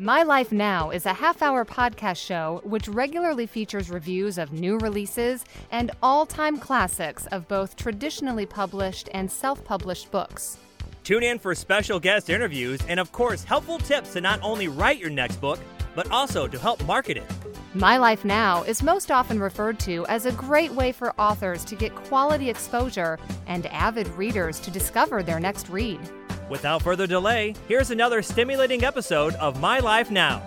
My Life Now is a half hour podcast show which regularly features reviews of new releases and all time classics of both traditionally published and self published books. Tune in for special guest interviews and, of course, helpful tips to not only write your next book, but also to help market it. My Life Now is most often referred to as a great way for authors to get quality exposure and avid readers to discover their next read. Without further delay, here's another stimulating episode of My Life Now.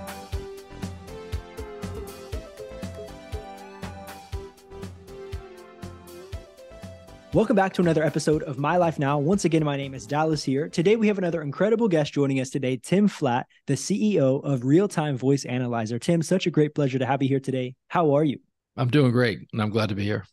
Welcome back to another episode of My Life Now. Once again, my name is Dallas here. Today, we have another incredible guest joining us today, Tim Flatt, the CEO of Real Time Voice Analyzer. Tim, such a great pleasure to have you here today. How are you? I'm doing great, and I'm glad to be here.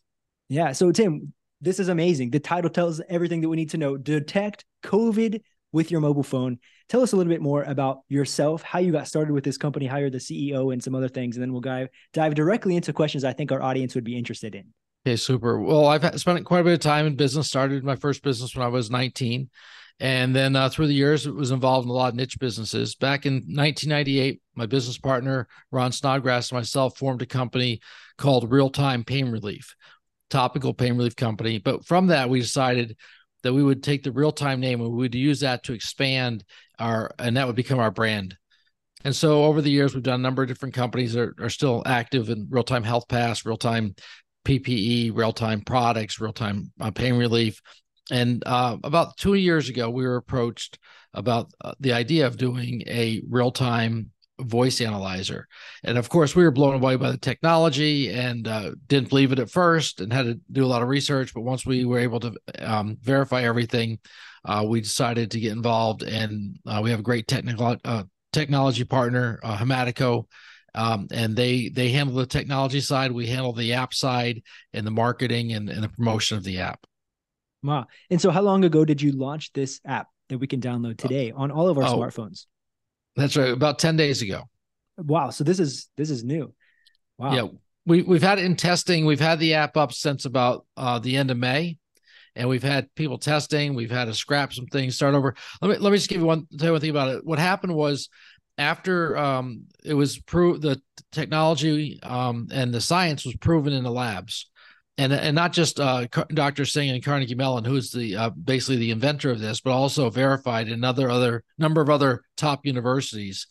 Yeah. So, Tim, this is amazing. The title tells everything that we need to know. Detect COVID with your mobile phone. Tell us a little bit more about yourself, how you got started with this company, how you're the CEO, and some other things. And then we'll dive, dive directly into questions I think our audience would be interested in. Okay, super. Well, I've spent quite a bit of time in business. Started my first business when I was 19. And then uh, through the years, it was involved in a lot of niche businesses. Back in 1998, my business partner, Ron Snodgrass, and myself formed a company called Real Time Pain Relief, topical pain relief company. But from that, we decided that we would take the real time name and we would use that to expand our, and that would become our brand. And so over the years, we've done a number of different companies that are, are still active in real time health pass, real time PPE, real time products, real time uh, pain relief. And uh, about two years ago, we were approached about uh, the idea of doing a real time voice analyzer. And of course, we were blown away by the technology and uh, didn't believe it at first and had to do a lot of research. But once we were able to um, verify everything, uh, we decided to get involved. And uh, we have a great technical uh, technology partner, uh, Hematico. Um, and they they handle the technology side. We handle the app side and the marketing and, and the promotion of the app. Wow! And so, how long ago did you launch this app that we can download today on all of our oh, smartphones? That's right. About 10 days ago. Wow. So this is this is new. Wow. Yeah. We we've had it in testing. We've had the app up since about uh, the end of May. And we've had people testing. We've had to scrap some things, start over. Let me let me just give you one tell you one thing about it. What happened was after um, it was proved the technology um, and the science was proven in the labs and and not just uh, Dr. Singh and Carnegie Mellon, who's the uh, basically the inventor of this, but also verified in other other number of other top universities.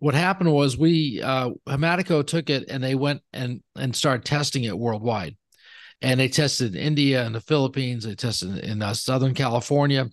What happened was we uh, Hematico took it and they went and and started testing it worldwide, and they tested in India and the Philippines. They tested in uh, Southern California,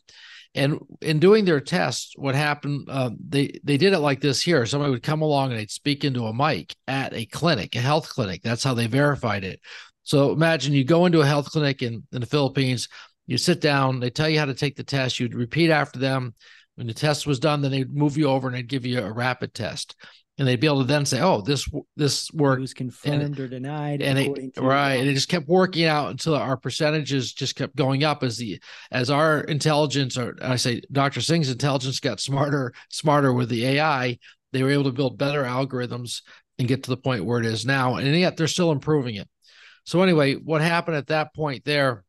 and in doing their tests, what happened? Uh, they they did it like this here. Somebody would come along and they'd speak into a mic at a clinic, a health clinic. That's how they verified it. So imagine you go into a health clinic in, in the Philippines, you sit down, they tell you how to take the test, you'd repeat after them. When the test was done, then they'd move you over and they'd give you a rapid test. And they'd be able to then say, "Oh, this this worked." It was confirmed and, or denied, and it, right, and it just kept working out until our percentages just kept going up as the as our intelligence, or I say, Dr. Singh's intelligence got smarter, smarter with the AI. They were able to build better algorithms and get to the point where it is now, and yet they're still improving it. So anyway, what happened at that point there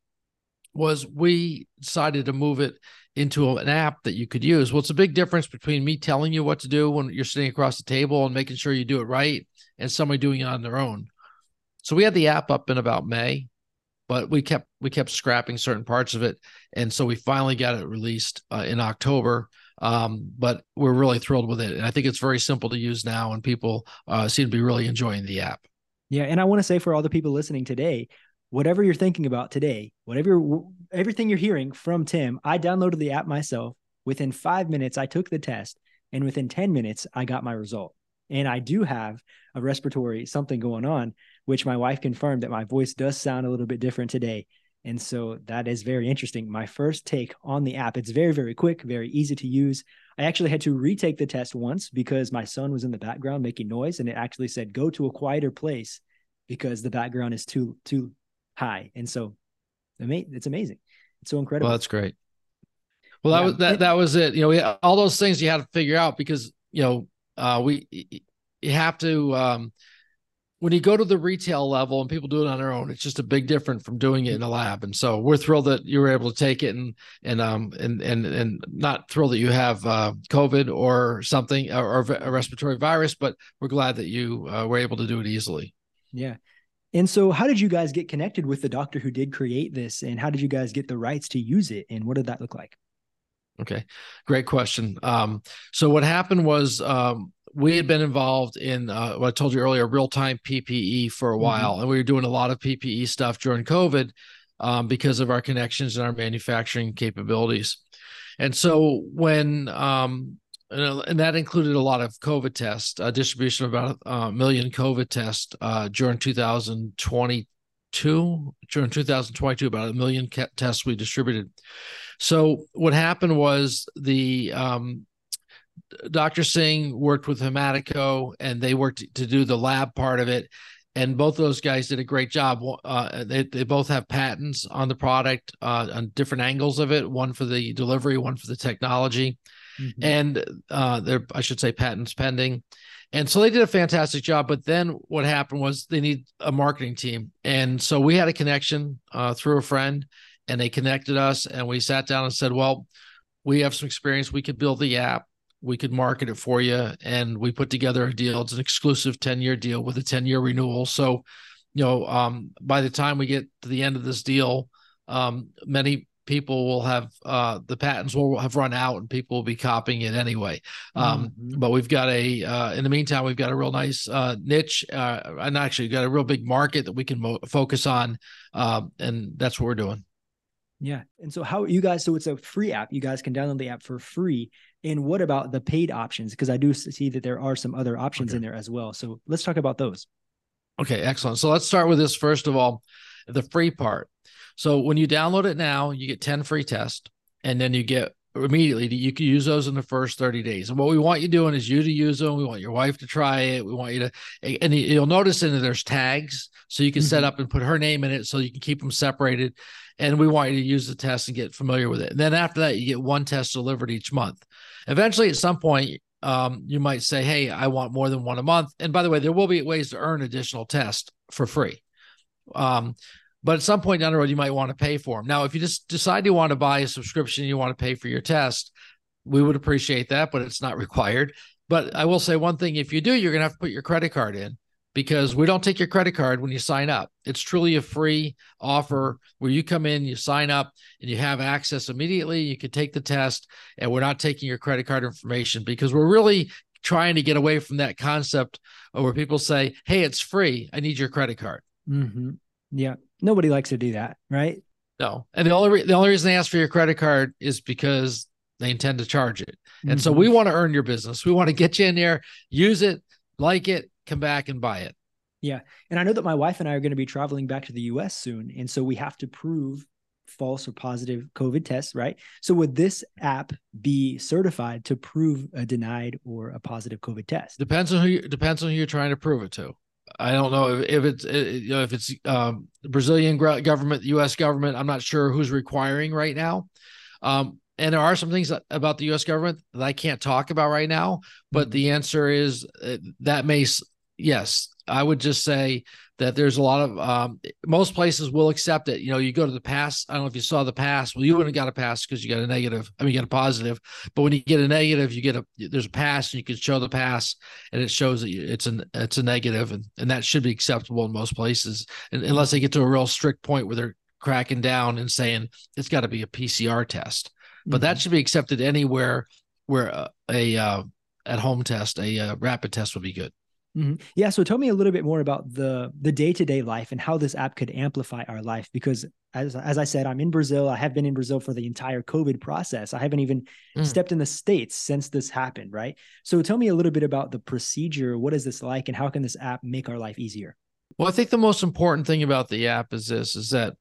was we decided to move it into an app that you could use. Well, it's a big difference between me telling you what to do when you're sitting across the table and making sure you do it right and somebody doing it on their own. So we had the app up in about May, but we kept we kept scrapping certain parts of it, and so we finally got it released uh, in October. Um, but we're really thrilled with it, and I think it's very simple to use now, and people uh, seem to be really enjoying the app. Yeah, and I want to say for all the people listening today, whatever you're thinking about today, whatever everything you're hearing from Tim, I downloaded the app myself. Within 5 minutes I took the test and within 10 minutes I got my result. And I do have a respiratory something going on, which my wife confirmed that my voice does sound a little bit different today. And so that is very interesting. My first take on the app, it's very, very quick, very easy to use. I actually had to retake the test once because my son was in the background making noise and it actually said go to a quieter place because the background is too too high. And so it's amazing. It's so incredible. Well, that's great. Well, that yeah. was that that was it. You know, we, all those things you had to figure out because, you know, uh we you have to um when you go to the retail level and people do it on their own, it's just a big difference from doing it in a lab. And so we're thrilled that you were able to take it and and um and and and not thrilled that you have uh, COVID or something or, or, a respiratory virus, but we're glad that you uh, were able to do it easily. Yeah. And so, how did you guys get connected with the doctor who did create this, and how did you guys get the rights to use it, and what did that look like? Okay, great question. Um, so what happened was um, we had been involved in uh, what I told you earlier, real time PPE for a mm-hmm. while, and we were doing a lot of PPE stuff during COVID um, because of our connections and our manufacturing capabilities. And so when um, and that included a lot of COVID tests, a distribution of about a million COVID tests uh, during 2022. During 2022, about a million tests we distributed. So what happened was the um, Dr. Singh worked with Hematico and they worked to do the lab part of it. And both of those guys did a great job. Uh, they, they both have patents on the product uh, on different angles of it one for the delivery, one for the technology. Mm-hmm. And uh, they're, I should say, patents pending. And so they did a fantastic job. But then what happened was they need a marketing team. And so we had a connection uh, through a friend and they connected us and we sat down and said, well, we have some experience. We could build the app we could market it for you and we put together a deal it's an exclusive 10 year deal with a 10 year renewal so you know um, by the time we get to the end of this deal um, many people will have uh, the patents will have run out and people will be copying it anyway um, mm-hmm. but we've got a uh, in the meantime we've got a real nice uh, niche uh, and actually got a real big market that we can mo- focus on uh, and that's what we're doing yeah. And so how you guys so it's a free app. You guys can download the app for free. And what about the paid options? Because I do see that there are some other options okay. in there as well. So let's talk about those. Okay, excellent. So let's start with this first of all, the free part. So when you download it now, you get 10 free tests and then you get immediately you can use those in the first 30 days and what we want you doing is you to use them we want your wife to try it we want you to and you'll notice in there there's tags so you can mm-hmm. set up and put her name in it so you can keep them separated and we want you to use the test and get familiar with it and then after that you get one test delivered each month eventually at some point um, you might say hey i want more than one a month and by the way there will be ways to earn additional tests for free um, but at some point down the road, you might want to pay for them. Now, if you just decide you want to buy a subscription, you want to pay for your test, we would appreciate that, but it's not required. But I will say one thing if you do, you're going to have to put your credit card in because we don't take your credit card when you sign up. It's truly a free offer where you come in, you sign up, and you have access immediately. You can take the test, and we're not taking your credit card information because we're really trying to get away from that concept where people say, Hey, it's free. I need your credit card. Mm-hmm. Yeah. Nobody likes to do that, right? No. And the only re- the only reason they ask for your credit card is because they intend to charge it. And mm-hmm. so we want to earn your business. We want to get you in there, use it, like it, come back and buy it. Yeah. And I know that my wife and I are going to be traveling back to the US soon. And so we have to prove false or positive COVID tests, right? So would this app be certified to prove a denied or a positive COVID test? Depends on who you, depends on who you're trying to prove it to. I don't know if, if it's you know if it's um, Brazilian government, U.S. government. I'm not sure who's requiring right now. Um, and there are some things about the U.S. government that I can't talk about right now. But mm-hmm. the answer is uh, that may yes, I would just say that there's a lot of um, most places will accept it. You know, you go to the pass. I don't know if you saw the pass. Well, you wouldn't have got a pass because you got a negative. I mean, you got a positive. But when you get a negative, you get a there's a pass, and you can show the pass, and it shows that it's an it's a negative, and and that should be acceptable in most places, and, unless they get to a real strict point where they're cracking down and saying it's got to be a PCR test. But mm-hmm. that should be accepted anywhere where a, a uh, at home test, a uh, rapid test would be good. Mm-hmm. Yeah. So tell me a little bit more about the the day to day life and how this app could amplify our life. Because as as I said, I'm in Brazil. I have been in Brazil for the entire COVID process. I haven't even mm. stepped in the states since this happened. Right. So tell me a little bit about the procedure. What is this like, and how can this app make our life easier? Well, I think the most important thing about the app is this: is that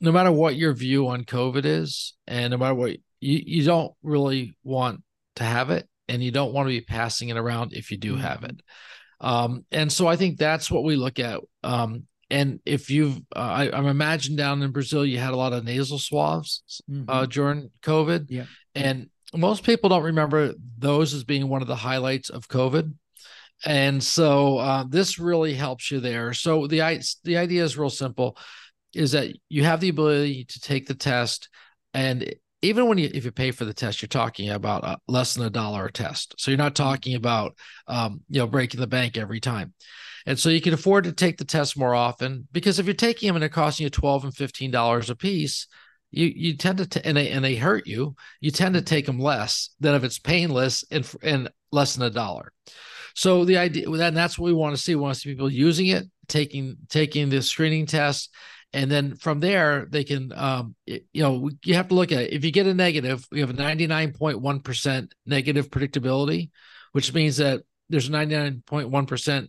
no matter what your view on COVID is, and no matter what you you don't really want to have it, and you don't want to be passing it around if you do mm. have it. Um, and so I think that's what we look at. Um, and if you've, uh, I, I'm imagine down in Brazil, you had a lot of nasal swabs uh, mm-hmm. uh, during COVID. Yeah. And most people don't remember those as being one of the highlights of COVID. and so uh, this really helps you there. So the the idea is real simple, is that you have the ability to take the test, and even when you if you pay for the test, you're talking about uh, less than a dollar a test. So you're not mm-hmm. talking about um, you know breaking the bank every time. And so you can afford to take the test more often because if you're taking them and they're costing you 12 and 15 dollars a piece, you you tend to t- and they and they hurt you, you tend to take them less than if it's painless and and less than a dollar. So the idea and that's what we want to see. We want to see people using it, taking taking the screening test, and then from there they can um, you know you have to look at it. if you get a negative, we have a 99.1% negative predictability, which means that there's 99.1%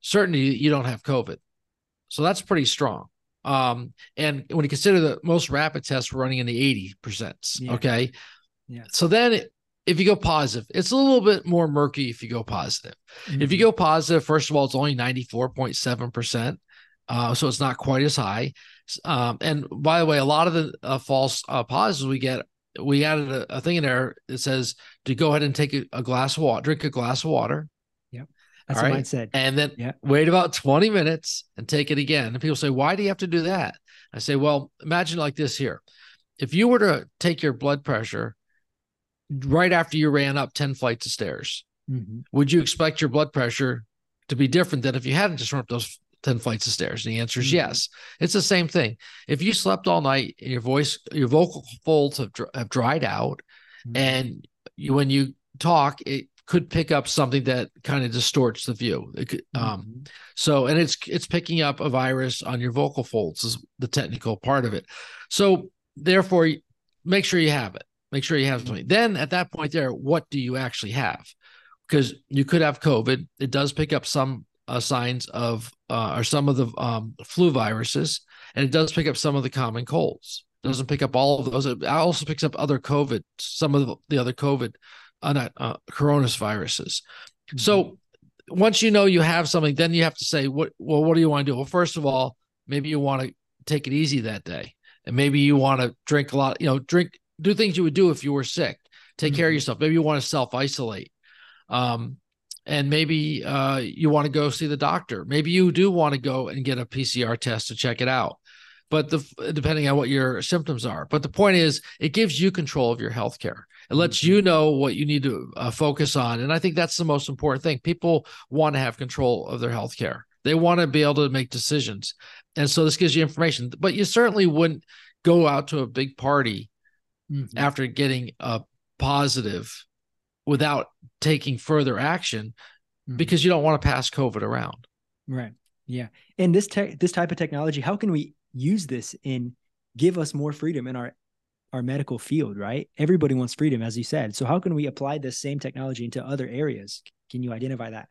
certainty you don't have COVID. So that's pretty strong. Um, and when you consider the most rapid tests, we're running in the 80%. Yeah. Okay. Yeah. So then if you go positive, it's a little bit more murky if you go positive. Mm-hmm. If you mm-hmm. go positive, first of all, it's only 94.7%. Uh, so it's not quite as high. Um, and by the way, a lot of the uh, false uh, positives we get, we added a, a, thing in there that says to go ahead and take a, a glass of water, drink a glass of water, Yep. that's All what right? mine said. And then yeah. wait about 20 minutes and take it again. And people say, why do you have to do that? I say, well, imagine like this here. If you were to take your blood pressure right after you ran up 10 flights of stairs, mm-hmm. would you expect your blood pressure to be different than if you hadn't just run up those 10 flights of stairs? And the answer is mm-hmm. yes. It's the same thing. If you slept all night and your voice, your vocal folds have, have dried out, mm-hmm. and you, when you talk, it could pick up something that kind of distorts the view. Could, um, mm-hmm. So, and it's it's picking up a virus on your vocal folds is the technical part of it. So, therefore, make sure you have it. Make sure you have something. Then, at that point, there, what do you actually have? Because you could have COVID. It does pick up some uh, signs of uh, or some of the um, flu viruses, and it does pick up some of the common colds. It doesn't pick up all of those. It also picks up other COVID, some of the other COVID uh, not uh, coronaviruses. Mm-hmm. So once you know you have something, then you have to say, what? Well, what do you want to do? Well, first of all, maybe you want to take it easy that day, and maybe you want to drink a lot. You know, drink, do things you would do if you were sick. Take mm-hmm. care of yourself. Maybe you want to self isolate. Um, and maybe uh, you want to go see the doctor. Maybe you do want to go and get a PCR test to check it out. But the depending on what your symptoms are. But the point is, it gives you control of your health care. It lets mm-hmm. you know what you need to uh, focus on. And I think that's the most important thing. People want to have control of their health care, they want to be able to make decisions. And so this gives you information, but you certainly wouldn't go out to a big party mm-hmm. after getting a positive without taking further action mm-hmm. because you don't want to pass COVID around. Right. Yeah. And this te- this type of technology, how can we use this and give us more freedom in our our medical field, right? Everybody wants freedom, as you said. So how can we apply this same technology into other areas? Can you identify that?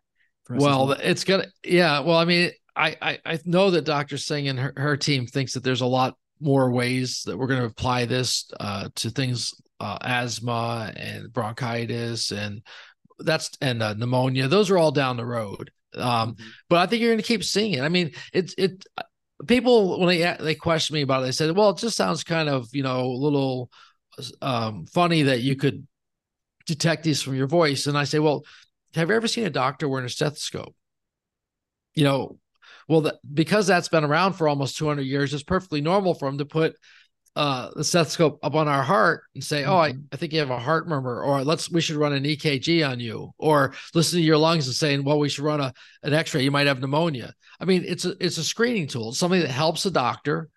well, well, it's gonna, yeah. Well, I mean, I, I, I know that Dr. Singh and her, her team thinks that there's a lot more ways that we're going to apply this uh, to things, uh, asthma and bronchitis and that's and uh, pneumonia. Those are all down the road. Um, mm-hmm. But I think you're going to keep seeing it. I mean, it's it people when they they question me about it, they said, "Well, it just sounds kind of you know a little um, funny that you could detect these from your voice." And I say, "Well, have you ever seen a doctor wearing a stethoscope?" You know, well, that, because that's been around for almost 200 years, it's perfectly normal for them to put uh, the stethoscope up on our heart and say, "Oh, I, mm-hmm. I think you have a heart murmur," or "Let's we should run an EKG on you," or listen to your lungs and saying, "Well, we should run a an X-ray. You might have pneumonia." I mean, it's a it's a screening tool. It's something that helps a doctor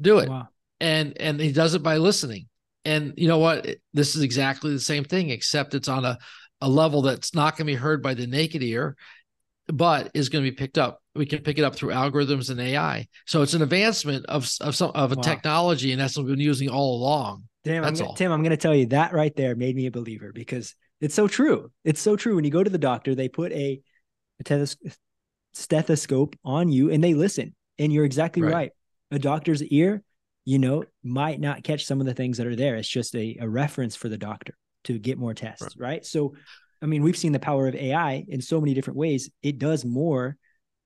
do it, wow. and and he does it by listening. And you know what? This is exactly the same thing, except it's on a a level that's not going to be heard by the naked ear, but is going to be picked up. We can pick it up through algorithms and AI. So it's an advancement of of some of a wow. technology, and that's what we've been using all along. Damn, that's I'm, all. Tim, I'm going to tell you that right there made me a believer because it's so true. It's so true. When you go to the doctor, they put a, a stethoscope on you and they listen, and you're exactly right. right. A doctor's ear, you know, might not catch some of the things that are there. It's just a, a reference for the doctor to get more tests, right? right? So I mean, we've seen the power of AI in so many different ways. It does more,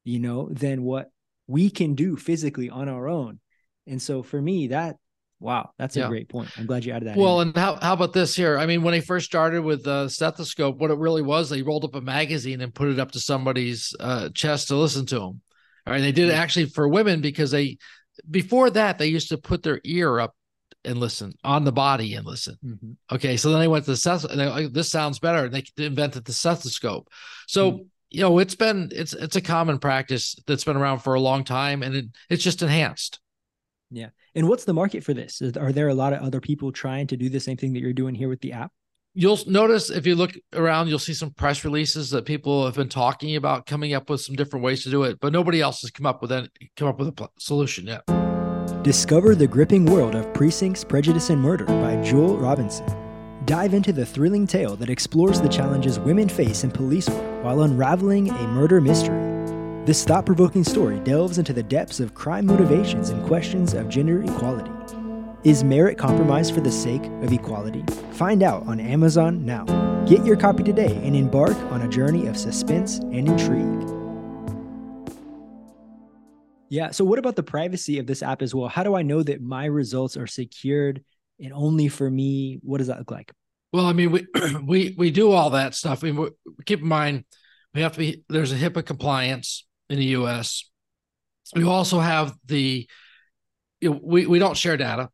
you know, than what we can do physically on our own. And so for me, that Wow, that's Yeah. a great point. I'm glad you added that. Well, in. and how, how about this here? I mean, when they first started with the stethoscope, what it really was, they rolled up a magazine and put it up to somebody's uh, chest to listen to them. All right. They did it actually for women because they, before that, they used to put their ear up and listen on the body and listen. Mhm. Okay. So then they went to the steth- and like, this sounds better. And they invented the stethoscope. So, Mm-hmm. you know, it's been, it's, it's a common practice that's been around for a long time and it, it's just enhanced. Yeah, and what's the market for this? Is- Are there a lot of other people trying to do the same thing that you're doing here with the app? you'll notice if you look around, you'll see some press releases that people have been talking about coming up with some different ways to do it, but nobody else has come up with any, come up with a pl- solution yet. Discover the gripping world of precincts, prejudice, and murder by Joel Robinson. Dive into the thrilling tale that explores the challenges women face in police work while unraveling a murder mystery. This thought provoking story delves into the depths of crime motivations and questions of gender equality. Is merit compromised for the sake of equality? Find out on Amazon now. Get your copy today and embark on a journey of suspense and intrigue. Yeah. So, what about the privacy of this app as well? How do I know that my results are secured and only for me? What does that look like? Well, I mean, we we we do all that stuff. I mean, keep in mind we have to be there's a HIPAA compliance in the U.S. We also have the you know, we we don't share data.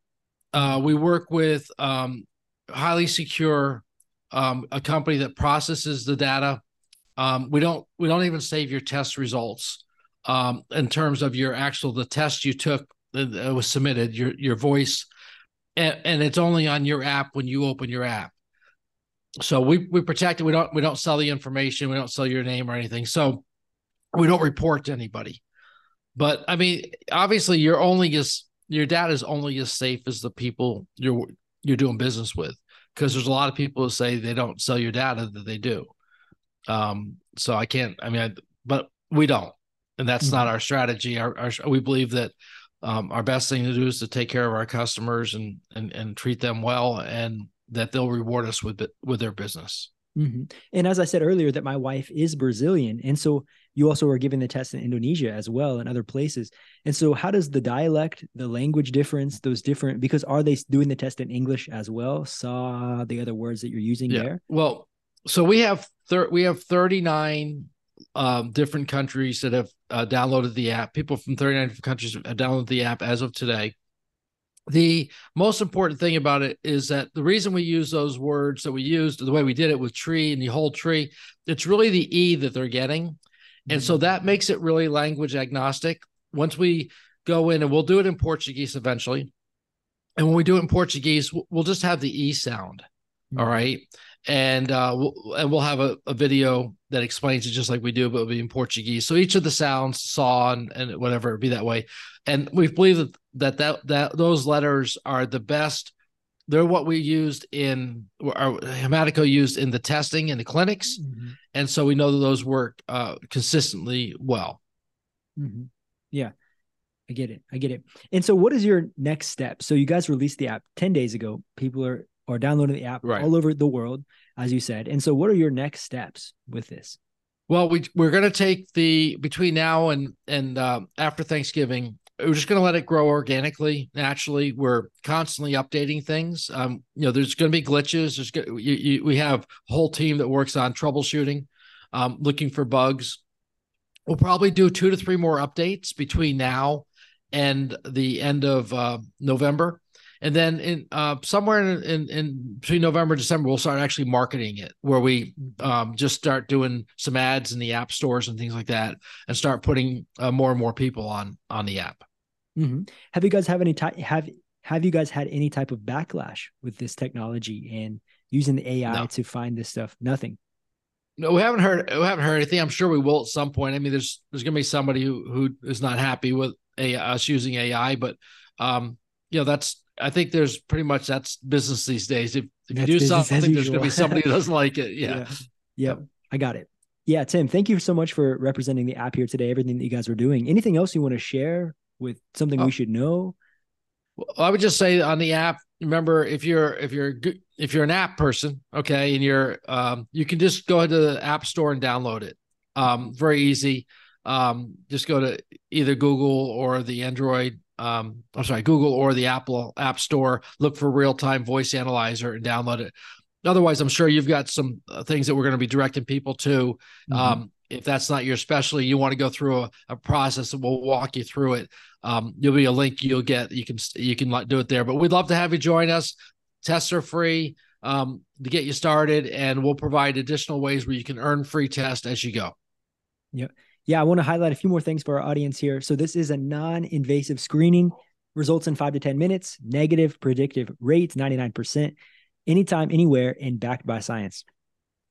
Uh, we work with um, highly secure um, a company that processes the data. Um, we don't we don't even save your test results um, in terms of your actual the test you took that was submitted your your voice, and, and it's only on your app when you open your app so we we protect it. We don't we don't sell the information. We don't sell your name or anything. So we don't report to anybody. But I mean, obviously, you're only as your data is only as safe as the people you're you're doing business with. Because there's a lot of people who say they don't sell your data that they do. Um, so I can't. I mean, I, but we don't, and that's not our strategy. Our, our we believe that um, our best thing to do is to take care of our customers and and and treat them well, and that they'll reward us with with their business. Mhm. And as I said earlier, that my wife is Brazilian. And so you also were given the test in Indonesia as well and other places. And so, how does the dialect, the language difference, those different, because are they doing the test in English as well? Saw the other words that you're using there? Well, so we have thir- we have 39 um, different countries that have uh, downloaded the app. People from 39 different countries have downloaded the app as of today. The most important thing about it is that the reason we use those words that we used, the way we did it with tree and the whole tree, it's really the E that they're getting. And so that makes it really language agnostic. Once we go in and we'll do it in Portuguese eventually. And when we do it in Portuguese, we'll- we'll just have the E sound. All right. And uh we'll, and we'll have a, a video that explains it just like we do, but it'll be in Portuguese. So each of the sounds, saw and, and whatever, it'll be that way. And we believe that, that that that those letters are the best. They're what we used in our Hematico used in the testing in the clinics. Mhm. And so we know that those work uh consistently well. Mhm. Yeah, I get it. I get it. And so, what is your next step? So, you guys released the app 10 days ago. People are, are downloading the app Right. all over the world, as you said. And so, what are your next steps with this? Well, we we're gonna take the between now and and uh, after Thanksgiving, we're just gonna let it grow organically, naturally. We're constantly updating things. Um, you know, there's gonna be glitches. There's you, you, we have a whole team that works on troubleshooting, um, looking for bugs. We'll probably do two to three more updates between now and the end of uh, November. And then in uh, somewhere in, in in between November and December, we'll start actually marketing it, where we um, just start doing some ads in the app stores and things like that, and start putting uh, more and more people on on the app. Mhm. Have you guys have any type have have you guys had any type of backlash with this technology and using the AI No. to find this stuff? Nothing. No, we haven't heard we haven't heard anything. I'm sure we will at some point. I mean, there's there's gonna be somebody who who is not happy with a, us using AI, but um, you know that's I think there's pretty much that's business these days. If if you do something, there's gonna be somebody who doesn't like it. Yeah. Yep. I got it. Yeah, Tim, thank you so much for representing the app here today, everything that you guys were doing. Anything else you want to share with something Oh. we should know? Well, I would just say on the app, remember if you're if you're if you're an app person, okay, and you're um you can just go into the app store and download it. Um very easy. Um just go to either Google or the Android um, I'm sorry, Google or the Apple App Store. Look for real time voice analyzer and download it. Otherwise, I'm sure you've got some uh, things that we're going to be directing people to. Mm-hmm. Um, if that's not your specialty, you want to go through a, a process, and we'll walk you through it. Um, you'll be a link you'll get. You can you can do it there. But we'd love to have you join us. Tests are free um, to get you started, and we'll provide additional ways where you can earn free tests as you go. Yeah. Yeah, I want to highlight a few more things for our audience here. So this is a non-invasive screening, results in five to 10 minutes, negative predictive rates, 99%, anytime, anywhere, and backed by science.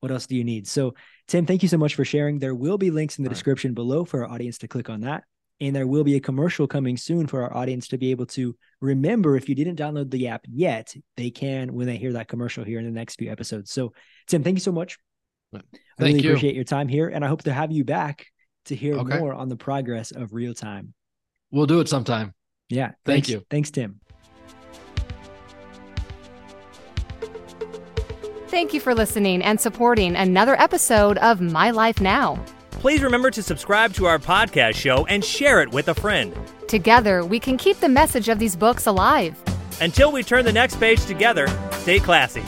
What else do you need? So, Tim, thank you so much for sharing. There will be links in the All description right. below for our audience to click on that. And there will be a commercial coming soon for our audience to be able to remember if you didn't download the app yet, they can when they hear that commercial here in the next few episodes. So, Tim, thank you so much. Thank I really you. appreciate your time here. And I hope to have you back to hear okay. more on the progress of real time. We'll do it sometime. Yeah. Thank thanks, you. Thanks, Tim. Thank you for listening and supporting another episode of My Life Now. Please remember to subscribe to our podcast show and share it with a friend. Together, we can keep the message of these books alive. Until we turn the next page together, stay classy.